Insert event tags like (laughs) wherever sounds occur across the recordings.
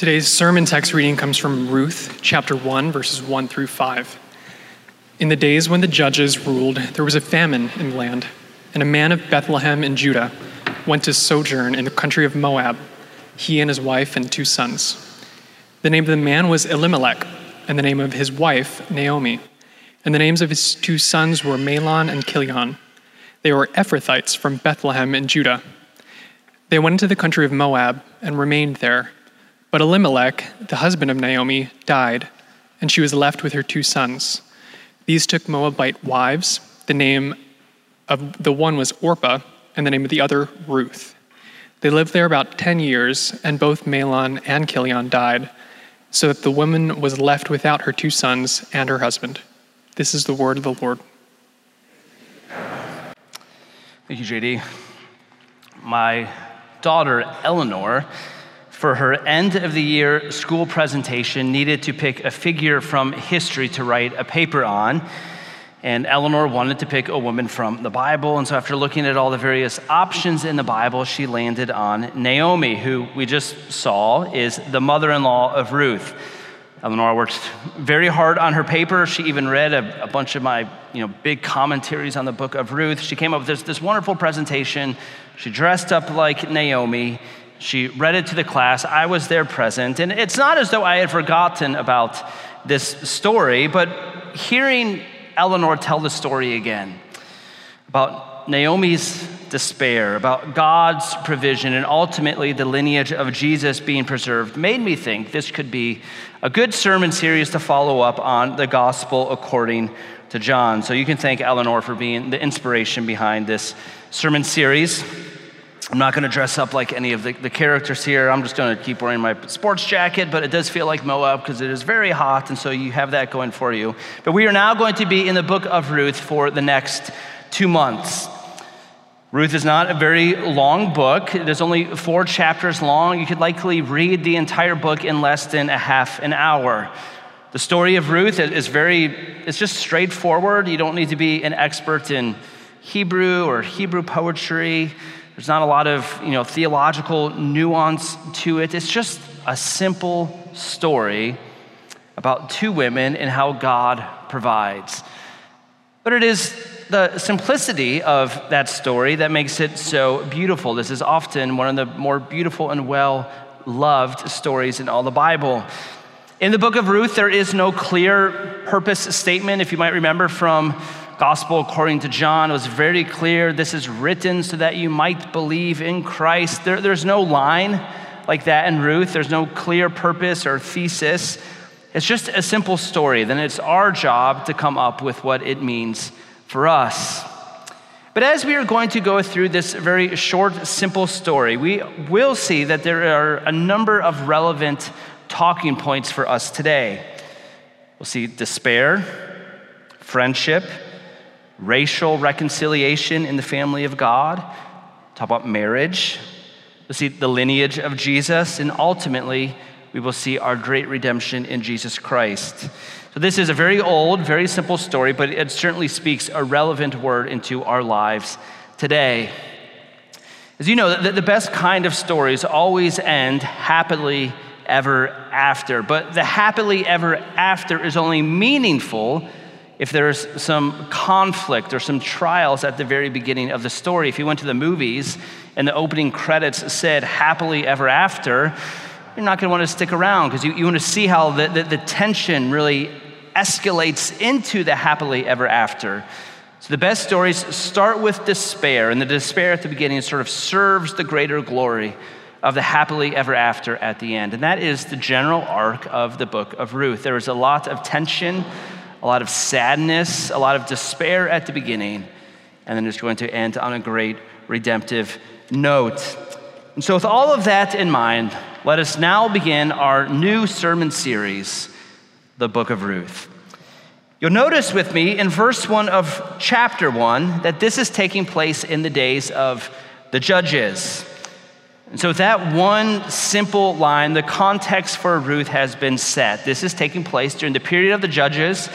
Today's sermon text reading comes from Ruth chapter 1, verses 1 through 5. In the days when the judges ruled, there was a famine in the land, and a man of Bethlehem in Judah went to sojourn in the country of Moab, he and his wife and two sons. The name of the man was Elimelech, and the name of his wife, Naomi. And the names of his two sons were Mahlon and Chilion. They were Ephrathites from Bethlehem in Judah. They went into the country of Moab and remained there. But Elimelech, the husband of Naomi, died, and she was left with her two sons. These took Moabite wives. The name of the one was Orpah, and the name of the other, Ruth. They lived there about 10 years, and both Mahlon and Chilion died, so that the woman was left without her two sons and her husband. This is the word of the Lord. Thank you, JD. My daughter, Eleanor, for her end of the year school presentation, needed to pick a figure from history to write a paper on. And Eleanor wanted to pick a woman from the Bible. And so, after looking at all the various options in the Bible, she landed on Naomi, who we just saw is the mother in law of Ruth. Eleanor worked very hard on her paper. She even read a, a, bunch of my you know, big commentaries on the book of Ruth. She came up with this, this wonderful presentation. She dressed up like Naomi. She read it to the class. I was there present. And it's not as though I had forgotten about this story, but hearing Eleanor tell the story again about Naomi's despair, about God's provision, and ultimately the lineage of Jesus being preserved made me think this could be a good sermon series to follow up on the gospel according to John. So you can thank Eleanor for being the inspiration behind this sermon series. I'm not going to dress up like any of the, the characters here. I'm just going to keep wearing my sports jacket, but it does feel like Moab because it is very hot, and so you have that going for you. But we are now going to be in the book of Ruth for the next two months. Ruth is not a very long book. It is only four chapters long. You could likely read the entire book in less than a half an hour. The story of Ruth is very, it's just straightforward. You don't need to be an expert in Hebrew or Hebrew poetry. There's not a lot of you know, theological nuance to it. It's just a simple story about two women and how God provides. But it is the simplicity of that story that makes it so beautiful. This is often one of the more beautiful and well loved stories in all the Bible. In the book of Ruth, there is no clear purpose statement. If you might remember from gospel according to John was very clear. This is written so that you might believe in Christ. There, there's no line like that in Ruth, there's no clear purpose or thesis. It's just a simple story. Then it's our job to come up with what it means for us. But as we are going to go through this very short, simple story, we will see that there are a number of relevant talking points for us today. We'll see despair, friendship, racial reconciliation in the family of God, talk about marriage, we'll see the lineage of Jesus, and ultimately, we will see our great redemption in Jesus Christ. So, this is a very old, very simple story, but it certainly speaks a relevant word into our lives today. As you know, the, the best kind of stories always end happily ever after, but the happily ever after is only meaningful if there's some conflict or some trials at the very beginning of the story. If you went to the movies and the opening credits said happily ever after, you're not going to want to stick around because you, you want to see how the, the, the tension really escalates into the happily ever after. So the best stories start with despair, and the despair at the beginning sort of serves the greater glory of the happily ever after at the end. And that is the general arc of the book of Ruth. There is a lot of tension a lot of sadness, a lot of despair at the beginning, and then it's going to end on a great redemptive note. And so, with all of that in mind, let us now begin our new sermon series, the book of Ruth. You'll notice with me in verse 1 of chapter 1 that this is taking place in the days of the judges. And so, with that one simple line, the context for Ruth has been set. This is taking place during the period of the Judges.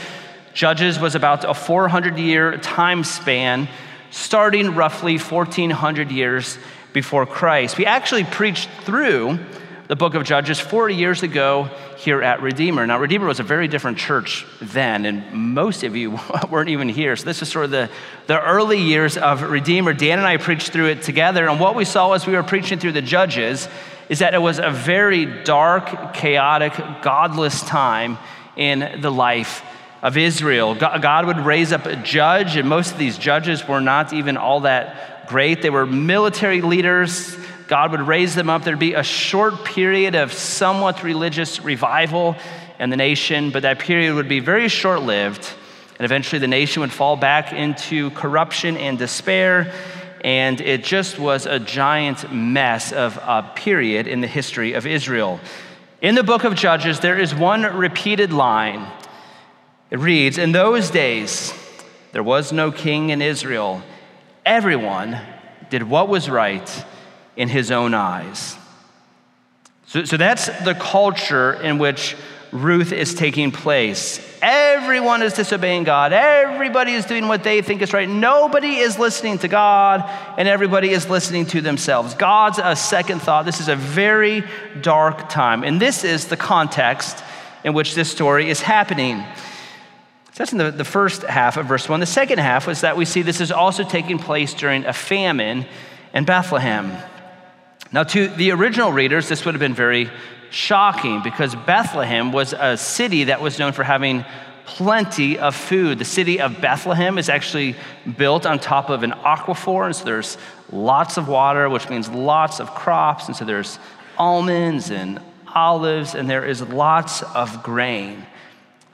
Judges was about a 400 year time span, starting roughly 1400 years before Christ. We actually preached through the book of Judges 40 years ago here at Redeemer. Now, Redeemer was a very different church then, and most of you (laughs) weren't even here. So, this is sort of the, the early years of Redeemer. Dan and I preached through it together, and what we saw as we were preaching through the Judges is that it was a very dark, chaotic, godless time in the life of Israel. God would raise up a judge, and most of these judges were not even all that great. They were military leaders. God would raise them up. There'd be a short period of somewhat religious revival in the nation, but that period would be very short lived. And eventually the nation would fall back into corruption and despair. And it just was a giant mess of a period in the history of Israel. In the book of Judges, there is one repeated line it reads In those days, there was no king in Israel. Everyone did what was right in his own eyes. So, so that's the culture in which Ruth is taking place. Everyone is disobeying God. Everybody is doing what they think is right. Nobody is listening to God, and everybody is listening to themselves. God's a second thought. This is a very dark time. And this is the context in which this story is happening. So that's in the, the first half of verse 1. The second half was that we see this is also taking place during a famine in Bethlehem. Now, to the original readers, this would have been very shocking because Bethlehem was a city that was known for having plenty of food. The city of Bethlehem is actually built on top of an aquifer, and so there's lots of water, which means lots of crops, and so there's almonds and olives, and there is lots of grain.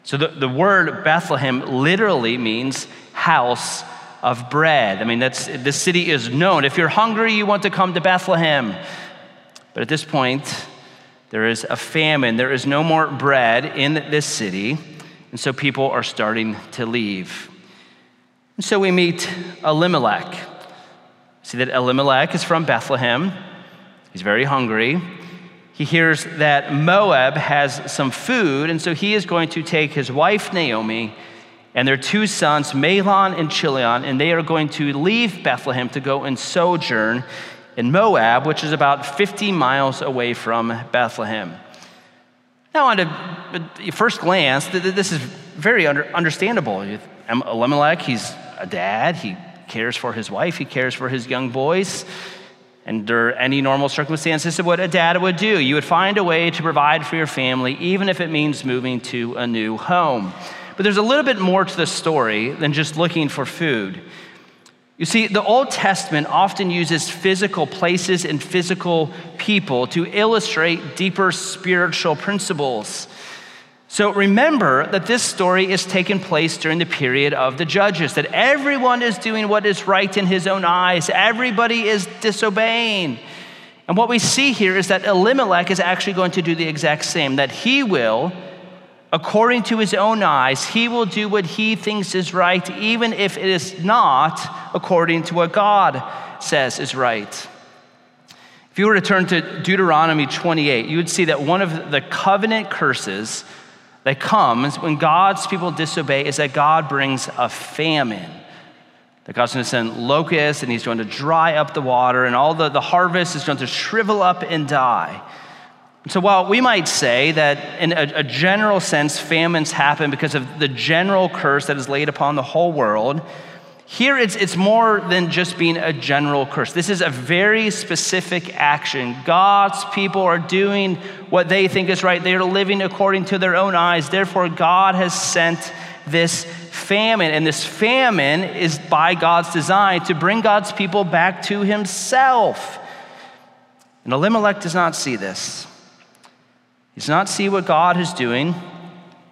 So the, the word Bethlehem literally means house of bread. I mean, that's, the city is known. If you're hungry, you want to come to Bethlehem. But at this point, there is a famine. There is no more bread in this city. And so people are starting to leave. And so we meet Elimelech. See that Elimelech is from Bethlehem. He's very hungry he hears that Moab has some food, and so he is going to take his wife Naomi and their two sons, Mahlon and Chilion, and they are going to leave Bethlehem to go and sojourn in Moab, which is about 50 miles away from Bethlehem. Now, on a first glance, this is very understandable. Elimelech, he's a dad, he cares for his wife, he cares for his young boys. Under any normal circumstances, this is what a dad would do. You would find a way to provide for your family, even if it means moving to a new home. But there's a little bit more to the story than just looking for food. You see, the Old Testament often uses physical places and physical people to illustrate deeper spiritual principles. So remember that this story is taking place during the period of the judges, that everyone is doing what is right in his own eyes, everybody is disobeying. And what we see here is that Elimelech is actually going to do the exact same, that he will, according to his own eyes, he will do what he thinks is right, even if it is not according to what God says is right. If you were to turn to Deuteronomy 28, you would see that one of the covenant curses that comes when God's people disobey is that God brings a famine. That God's going to send locusts and he's going to dry up the water and all the, the harvest is going to shrivel up and die. So while we might say that in a, a general sense, famines happen because of the general curse that is laid upon the whole world, here, it's, it's more than just being a general curse. This is a very specific action. God's people are doing what they think is right, they are living according to their own eyes. Therefore, God has sent this famine, and this famine is by God's design to bring God's people back to Himself. And Elimelech does not see this. Does not see what God is doing.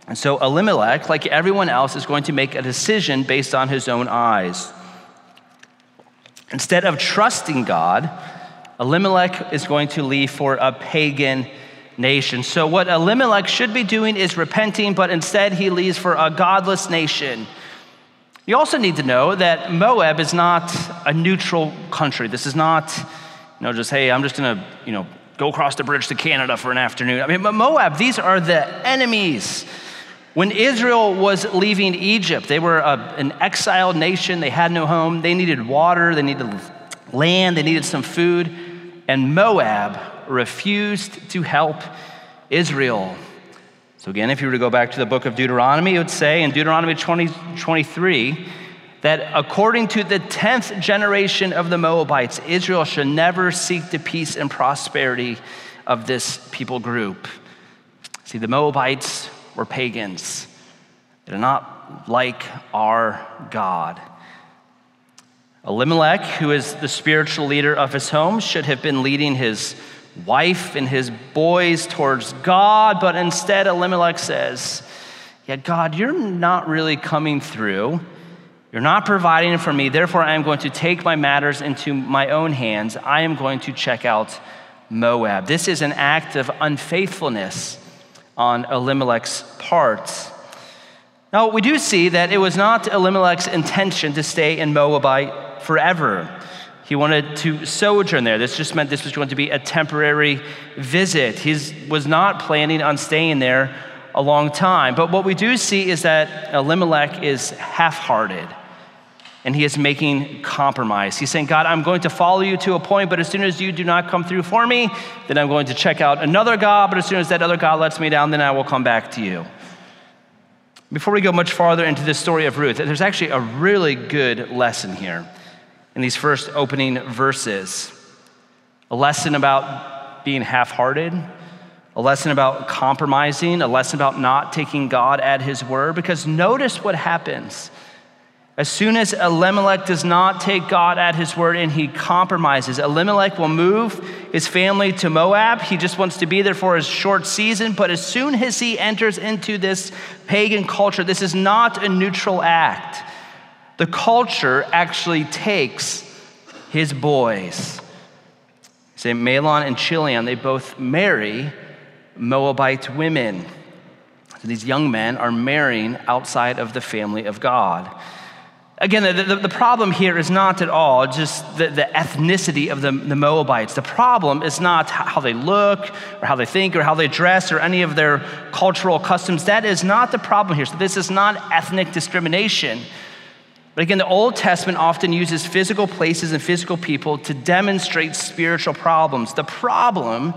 And so Elimelech, like everyone else, is going to make a decision based on his own eyes. Instead of trusting God, Elimelech is going to leave for a pagan nation. So, what Elimelech should be doing is repenting, but instead he leaves for a godless nation. You also need to know that Moab is not a neutral country. This is not, you know, just, hey, I'm just going to, you know, go across the bridge to Canada for an afternoon. I mean, Moab, these are the enemies. When Israel was leaving Egypt, they were a, an exiled nation. They had no home. They needed water, they needed land, they needed some food. And Moab refused to help Israel. So, again, if you were to go back to the book of Deuteronomy, it would say in Deuteronomy 20, 23 that according to the 10th generation of the Moabites, Israel should never seek the peace and prosperity of this people group. See, the Moabites were pagans, they're not like our God. Elimelech, who is the spiritual leader of his home, should have been leading his wife and his boys towards God, but instead Elimelech says, Yeah, God, you're not really coming through. You're not providing for me. Therefore, I am going to take my matters into my own hands. I am going to check out Moab. This is an act of unfaithfulness on Elimelech's part. Now, we do see that it was not Elimelech's intention to stay in Moabite forever. He wanted to sojourn there. This just meant this was going to be a temporary visit. He was not planning on staying there a long time. But what we do see is that Elimelech is half hearted and he is making compromise. He's saying, God, I'm going to follow you to a point, but as soon as you do not come through for me, then I'm going to check out another God, but as soon as that other God lets me down, then I will come back to you. Before we go much farther into the story of Ruth, there's actually a really good lesson here in these first opening verses. A lesson about being half hearted, a lesson about compromising, a lesson about not taking God at his word, because notice what happens. As soon as Elimelech does not take God at his word and he compromises, Elimelech will move his family to Moab. He just wants to be there for a short season, but as soon as he enters into this pagan culture, this is not a neutral act. The culture actually takes his boys. Say Mahlon and Chilion, they both marry Moabite women. So these young men are marrying outside of the family of God. Again, the, the, the, problem here is not at all just the, the ethnicity of the, the, Moabites. The problem is not how they look or how they think or how they dress or any of their cultural customs. That is not the problem here. So, this is not ethnic discrimination. But again, the Old Testament often uses physical places and physical people to demonstrate spiritual problems. The problem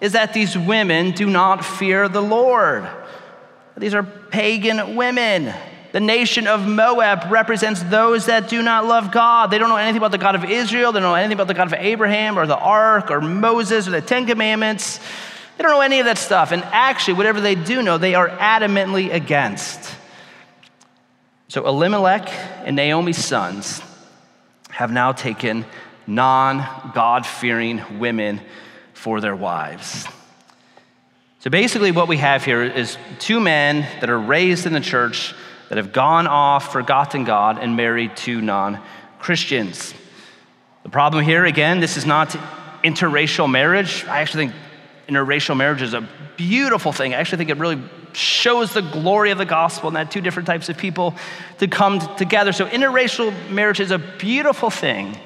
is that these women do not fear the Lord, these are pagan women. The nation of Moab represents those that do not love God. They don't know anything about the God of Israel. They don't know anything about the God of Abraham or the ark or Moses or the Ten Commandments. They don't know any of that stuff. And actually, whatever they do know, they are adamantly against. So Elimelech and Naomi's sons have now taken non God fearing women for their wives. So basically, what we have here is two men that are raised in the church that have gone off, forgotten God, and married two non Christians. The problem here, again, this is not interracial marriage. I actually think interracial marriage is a beautiful thing. I actually think it really shows the glory of the gospel and that two different types of people to come together. So, interracial marriage is a beautiful thing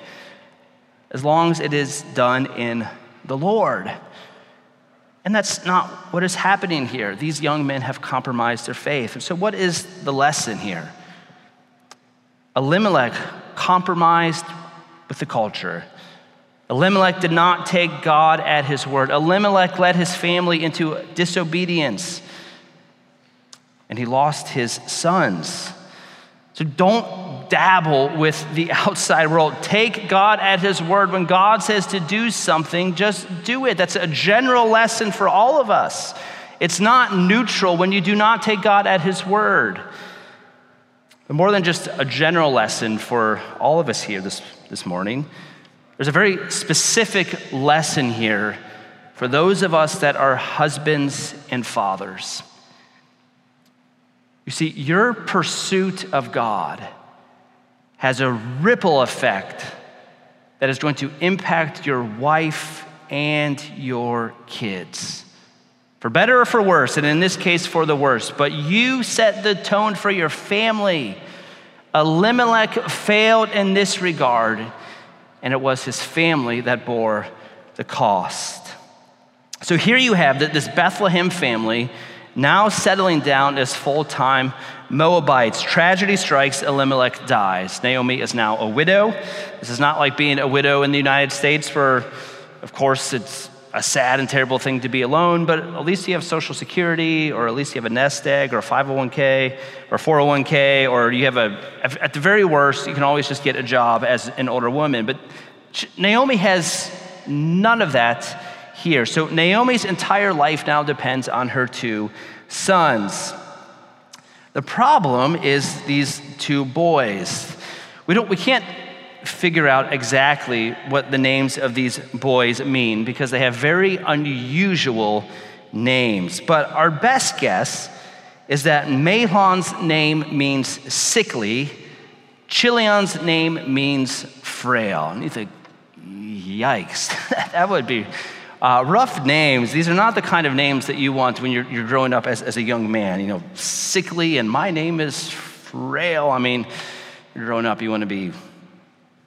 as long as it is done in the Lord. And that's not what is happening here. These young men have compromised their faith. And so, what is the lesson here? Elimelech compromised with the culture. Elimelech did not take God at his word. Elimelech led his family into disobedience, and he lost his sons. So don't dabble with the (laughs) outside world. Take God at His word. When God says to do something, just do it. That's a general lesson for all of us. It's not neutral when you do not take God at His word. But more than just a general lesson for all of us here this, this morning, there's a very specific lesson here for those of us that are husbands and fathers. You see, your pursuit of God has a ripple effect that is going to impact your wife and your kids. For better or for worse, and in this case, for the worse. But you set the tone for your family. Elimelech failed in this regard, and it was his family that bore the cost. So here you have this Bethlehem family now settling down as full time Moabites. Tragedy strikes, Elimelech dies. Naomi is now a widow. This is not like being a widow in the United States, where, of course, it's a sad and terrible thing to be alone, but at least you have Social Security, or at least you have a nest egg, or a 501k, or 401k, or you have a, at the very worst, you can always just get a job as an older woman. But Naomi has none of that here. So Naomi's entire life now depends on her two sons. The problem is these two boys. We, don't, we can't figure out exactly what the names of these boys mean because they have very unusual names. But our best guess is that Mahlon's name means sickly, Chilion's name means frail. And you think, yikes, (laughs) that would be uh, rough names. These are not the kind of names that you want when you're, you're growing up as, as a young man. You know, sickly, and my name is frail. I mean, you're growing up, you want to be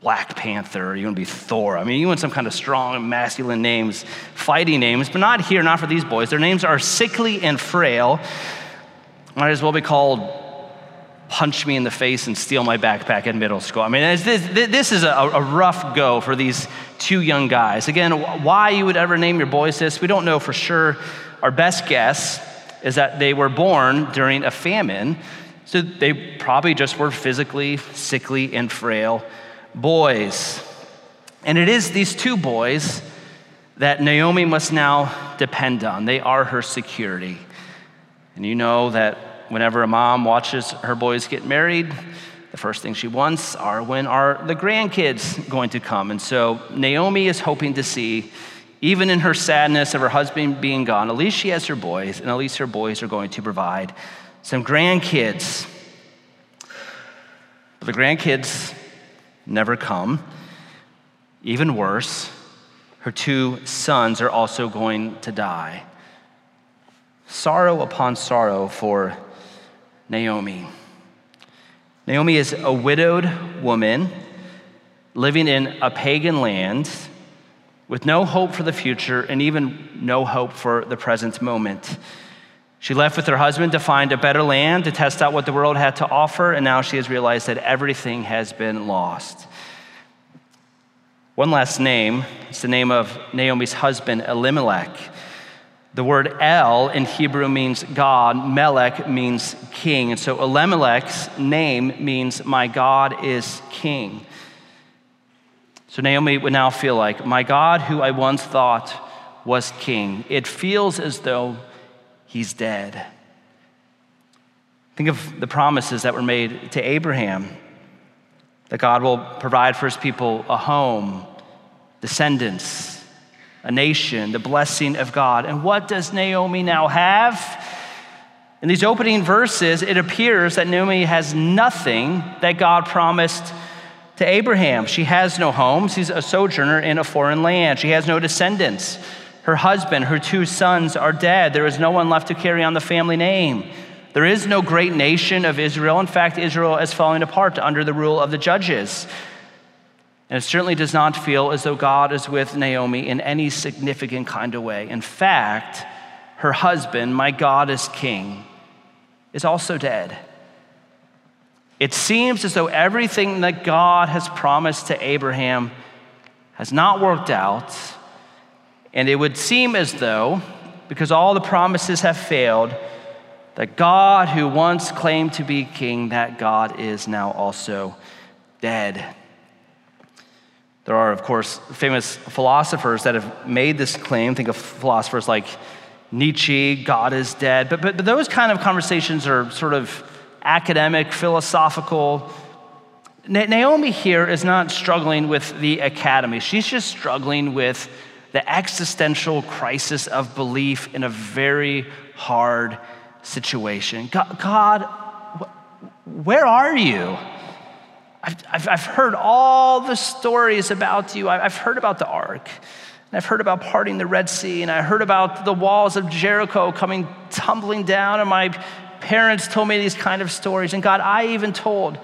Black Panther, you want to be Thor. I mean, you want some kind of strong, masculine names, fighting names, but not here, not for these boys. Their names are sickly and frail. Might as well be called punch me in the face and steal my backpack in middle school. I mean, this, is a, rough go for these two young guys. Again, why you would ever name your boys this, we don't know for sure. Our best guess is that they were born during a famine, so they probably just were physically sickly and frail boys. And it is these two boys that Naomi must now depend on. They are her security. And you know that whenever a mom watches her boys get married, the first thing she wants are when are the grandkids going to come. And so Naomi is hoping to see, even in her sadness of her husband being gone, at least she has her boys, and at least her boys are going to provide some grandkids. But the grandkids never come. Even worse, her two sons are also going to die. Sorrow upon sorrow for Naomi. Naomi is a widowed woman living in a pagan land with no hope for the future and even no hope for the present moment. She left with her husband to find a better land, to test out what the world had to offer, and now she has realized that everything has been lost. One last name, it's the name of Naomi's husband, Elimelech. The word El in Hebrew means God, Melech means king. And so Elimelech's name means my God is king. So Naomi would now feel like, my God, who I once thought was king, it feels as though he's dead. Think of the promises that were made to Abraham that God will provide for his people a home, descendants, a nation, the blessing of God. And what does Naomi now have? In these opening verses, it appears that Naomi has nothing that God promised to Abraham. She has no home, she's a sojourner in a foreign land, she has no descendants. Her husband, her two sons are dead. There is no one left to carry on the family name. There is no great nation of Israel. In fact, Israel is falling apart under the rule of the judges. And it certainly does not feel as though God is with Naomi in any significant kind of way. In fact, her husband, my God is king, is also dead. It seems as though everything that God has promised to Abraham has not worked out and it would seem as though, because all the promises have failed, that God, who once claimed to be king, that God is now also dead. There are, of course, famous philosophers that have made this claim. Think of philosophers like Nietzsche, God is dead. But, but, but those kind of conversations are sort of academic, philosophical. Naomi here is not struggling with the academy, she's just struggling with the existential crisis of belief in a very hard situation. God, God where are you? I've, I've, heard all the stories about you. I've heard about the ark, and I've heard about parting the Red Sea, and I heard about the walls of Jericho coming tumbling down, and my parents told me these kind of stories. And God, I even told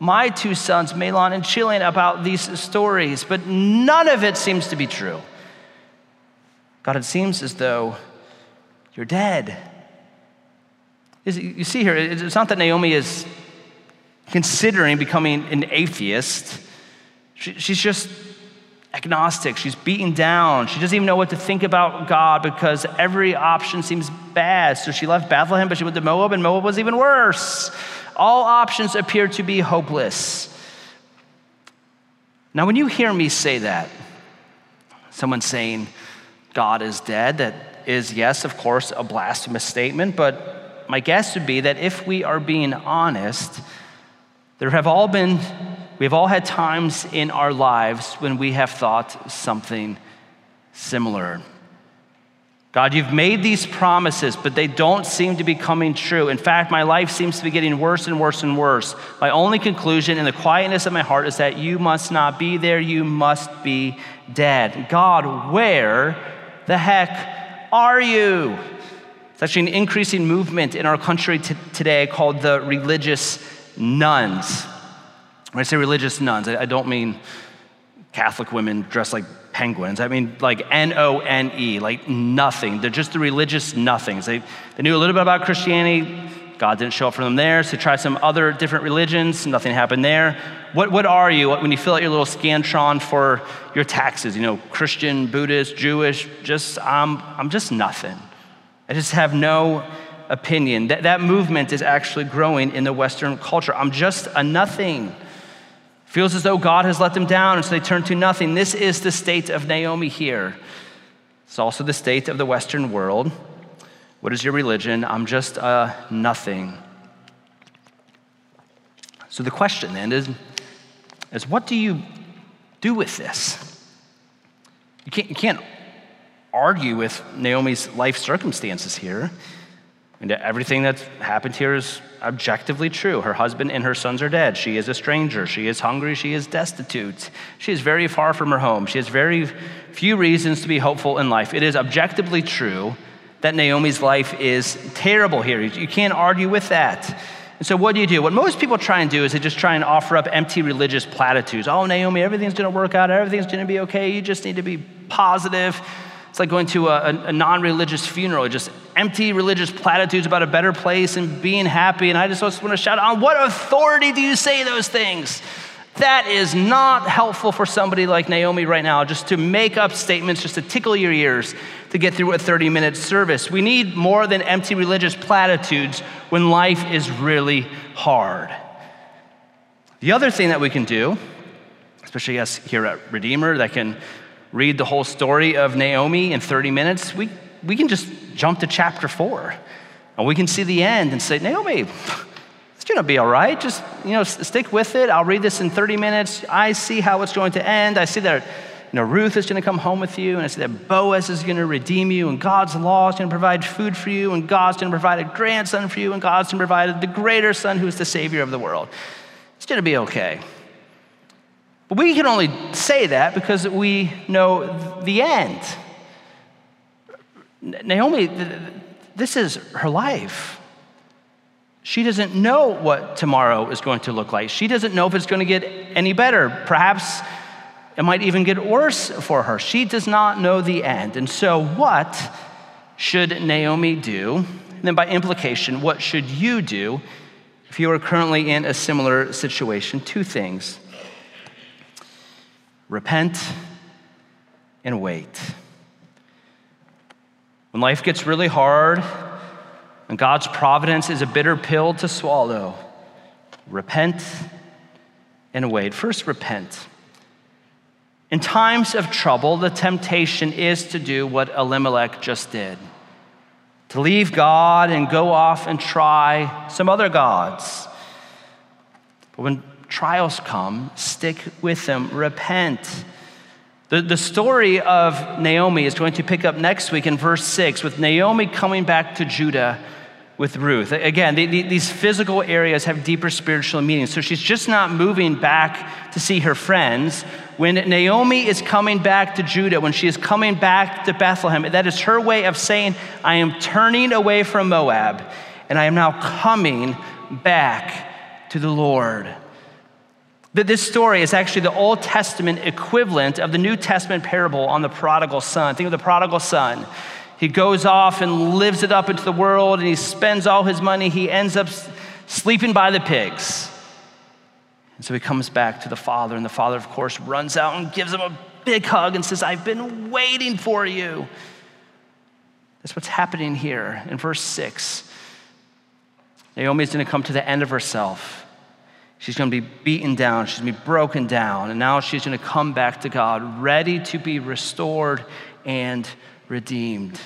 my two sons, Mahlon and Chilion, about these stories, but none of it seems to be true. God, it seems as though you're dead. You see here, it's not that Naomi is considering becoming an atheist. She's just agnostic. She's beaten down. She doesn't even know what to think about God because every option seems bad. So she left Bethlehem, but she went to Moab, and Moab was even worse. All options appear to be hopeless. Now, when you hear me say that, someone saying God is dead, that is, yes, of course, a blasphemous statement, but my guess would be that if we are being honest, there have all been, we've all had times in our lives when we have thought something similar. God, you've made these promises, but they don't seem to be coming true. In fact, my life seems to be getting worse and worse and worse. My only conclusion in the quietness of my heart is that you must not be there, you must be dead. God, where the heck are you? It's actually an increasing movement in our country t- today called the religious nones. When I say religious nuns, I, don't mean Catholic women dressed like penguins. I mean, like N O N E, like nothing. They're just the religious nothings. They, they knew a little bit about Christianity. God didn't show up for them there, so they tried some other different religions. Nothing happened there. What, what are you when you fill out your little Scantron for your taxes? You know, Christian, Buddhist, Jewish, just, I'm, I'm just nothing. I just have no opinion. That, that movement is actually growing in the Western culture. I'm just a nothing. Feels as though God has let them down, and so they turn to nothing. This is the state of Naomi here. It's also the state of the Western world. What is your religion? I'm just a nothing. So the question then is, is what do you do with this? You can't, you can't argue with Naomi's life circumstances here. And everything that's happened here is objectively true. Her husband and her sons are dead. She is a stranger. She is hungry. She is destitute. She is very far from her home. She has very few reasons to be hopeful in life. It is objectively true that Naomi's life is terrible here. You can't argue with that. And so, what do you do? What most people try and do is they just try and offer up empty religious platitudes. Oh, Naomi, everything's going to work out. Everything's going to be okay. You just need to be positive. It's like going to a, a non religious funeral, just empty religious platitudes about a better place and being happy. And I just want to shout, out On what authority do you say those things? That is not helpful for somebody like Naomi right now, just to make up statements, just to tickle your ears to get through a 30 minute service. We need more than empty religious platitudes when life is really hard. The other thing that we can do, especially us here at Redeemer that can read the whole story of Naomi in 30 minutes, we, we can just jump to chapter four and we can see the end and say, Naomi, it's going to be all right. Just, you know, stick with it. I'll read this in 30 minutes. I see how it's going to end. I see that, you know, Ruth is going to come home with you, and I see that Boaz is going to redeem you, and God's law is going to provide food for you, and God's going to provide a grandson for you, and God's going to provide the greater son who is the Savior of the world. It's going to be okay. But we can only say that because we know the end. Naomi, this is her life. She doesn't know what tomorrow is going to look like. She doesn't know if it's going to get any better. Perhaps it might even get worse for her. She does not know the end. And so, what should Naomi do? And then, by implication, what should you do if you are currently in a similar situation? Two things repent and wait. When life gets really hard and God's providence is a bitter pill to swallow, repent and wait. First, repent. In times of trouble, the temptation is to do what Elimelech just did to leave God and go off and try some other gods. But when trials come, stick with them, repent. The, the story of Naomi is going to pick up next week in verse 6 with Naomi coming back to Judah with Ruth. Again, the, the, these physical areas have deeper spiritual meaning. So she's just not moving back to see her friends. When Naomi is coming back to Judah, when she is coming back to Bethlehem, that is her way of saying, I am turning away from Moab and I am now coming back to the Lord. That this story is actually the Old Testament equivalent of the New Testament parable on the prodigal son. Think of the prodigal son. He goes off and lives it up into the world and he spends all his money. He ends up sleeping by the pigs. And so he comes back to the father, and the father, of course, runs out and gives him a big hug and says, I've been waiting for you. That's what's happening here in verse 6. Naomi is going to come to the end of herself. She's going to be beaten down. She's going to be broken down. And now she's going to come back to God, ready to be restored and redeemed.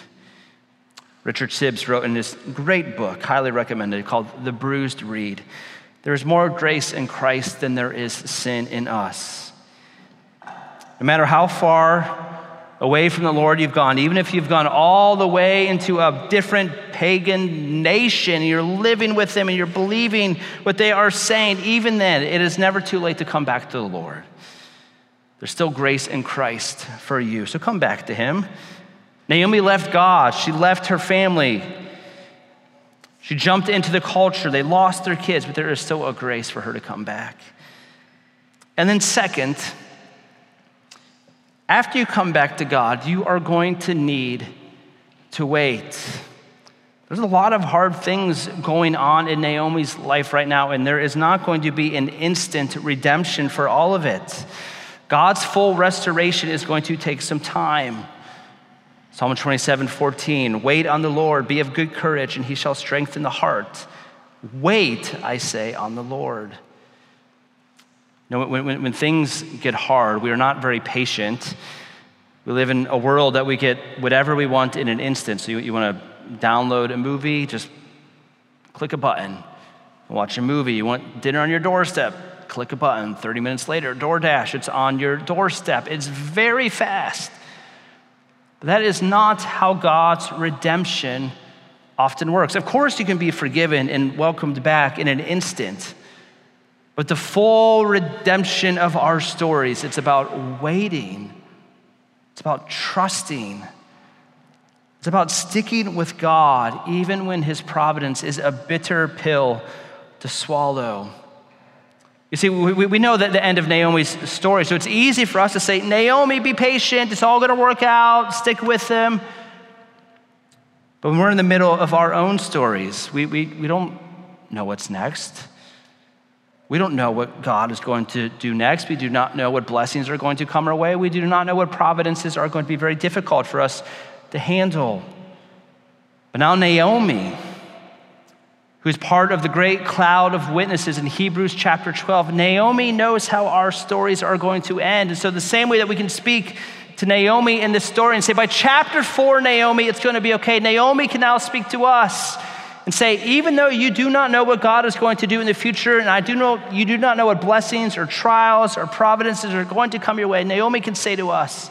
Richard Sibbes wrote in this great book, highly recommended, called The Bruised Reed There is more grace in Christ than there is sin in us. No matter how far away from the Lord you've gone, even if you've gone all the way into a different pagan nation, you're living with them and you're believing what they are saying, even then, it is never too late to come back to the Lord. There's still grace in Christ for you. So come back to Him. Naomi left God, she left her family. She jumped into the culture. They lost their kids, but there is still a grace for her to come back. And then, second, after you come back to God, you are going to need to wait. There's a lot of hard things going on in Naomi's life right now, and there is not going to be an instant redemption for all of it. God's full restoration is going to take some time. Psalm 27 14, wait on the Lord, be of good courage, and he shall strengthen the heart. Wait, I say, on the Lord. You know, when, when, when things get hard, we are not very patient. We live in a world that we get whatever we want in an instant. So you, you want to download a movie, just click a button. Watch a movie. You want dinner on your doorstep, click a button. 30 minutes later, DoorDash, it's on your doorstep. It's very fast. But that is not how God's redemption often works. Of course, you can be forgiven and welcomed back in an instant. But the full redemption of our stories, it's about waiting, it's about trusting, it's about sticking with God even when His providence is a bitter pill to swallow. You see, we, we know that the end of Naomi's story, so it's easy for us to say, Naomi, be patient, it's all gonna work out, stick with them. But when we're in the middle of our own stories, we, we, we don't know what's next. We don't know what God is going to do next. We do not know what blessings are going to come our way. We do not know what providences are going to be very difficult for us to handle. But now, Naomi, who's part of the great cloud of witnesses in Hebrews chapter 12, Naomi knows how our stories are going to end. And so, the same way that we can speak to Naomi in this story and say, by chapter four, Naomi, it's going to be okay, Naomi can now speak to us and say, even though you do not know what God is going to do in the future, and I do know you do not know what blessings or trials or providences are going to come your way, Naomi can say to us,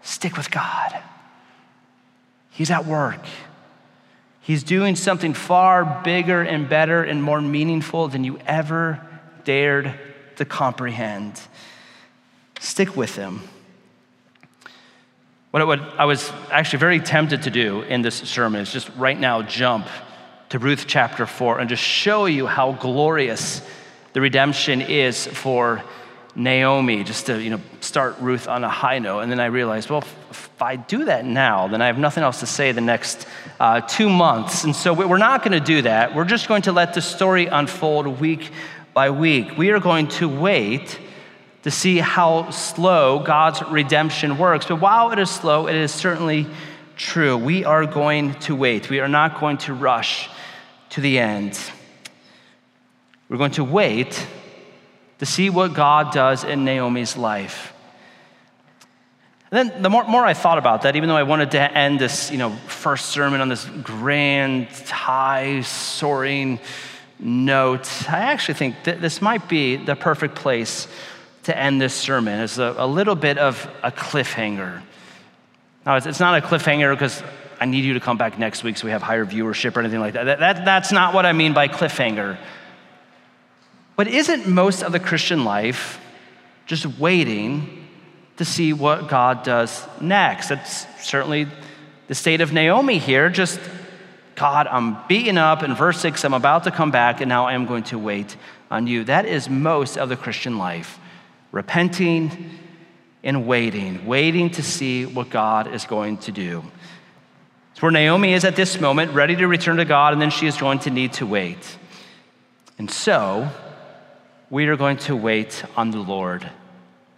stick with God. He's at work. He's doing something far bigger and better and more meaningful than you ever dared to comprehend. Stick with him. What I was actually very tempted to do in this sermon is just right now jump to Ruth chapter 4 and just show you how glorious the redemption is for Naomi, just to you know, start Ruth on a high note. And then I realized, well, if I do that now, then I have nothing else to say the next uh, two months. And so we're not going to do that. We're just going to let the story unfold week by week. We are going to wait to see how slow God's redemption works. But while it is slow, it is certainly true. We are going to wait, we are not going to rush to the end. We're going to wait to see what God does in Naomi's life. And then the more, more I thought about that, even though I wanted to end this you know, first sermon on this grand, high, soaring note, I actually think that this might be the perfect place to end this sermon is a, a little bit of a cliffhanger. Now, it's, it's not a cliffhanger because I need you to come back next week so we have higher viewership or anything like that. that, that that's not what I mean by cliffhanger. But isn't most of the Christian life just waiting to see what God does next? That's certainly the state of Naomi here. Just, God, I'm beaten up. In verse 6, I'm about to come back, and now I am going to wait on you. That is most of the Christian life repenting and waiting, waiting to see what God is going to do. It's where Naomi is at this moment, ready to return to God, and then she is going to need to wait. And so, we are going to wait on the Lord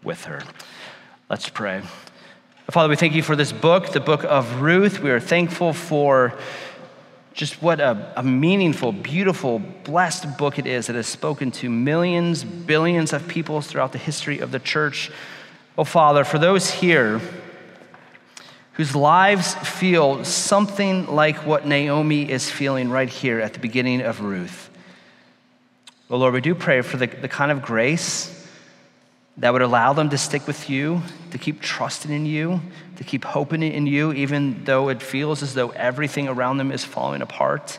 with her. Let's pray. Father, we thank you for this book, the book of Ruth. We are thankful for just what a, a, meaningful, beautiful, blessed book it is that has spoken to millions, billions of people throughout the history of the church. Oh, Father, for those here whose lives feel something like what Naomi is feeling right here at the beginning of Ruth, oh, Lord, we do pray for the, the kind of grace that would allow them to stick with you, to keep trusting in you, to keep hoping in you, even though it feels as though everything around them is falling apart.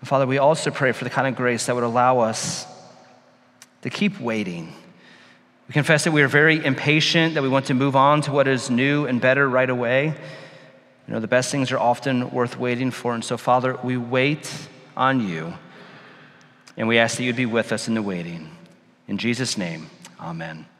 And Father, we also pray for the kind of grace that would allow us to keep waiting. We confess that we are very impatient, that we want to move on to what is new and better right away. You know, the best things are often worth waiting for. And so, Father, we wait on you, and we ask that you'd be with us in the waiting. In Jesus' name, Amen.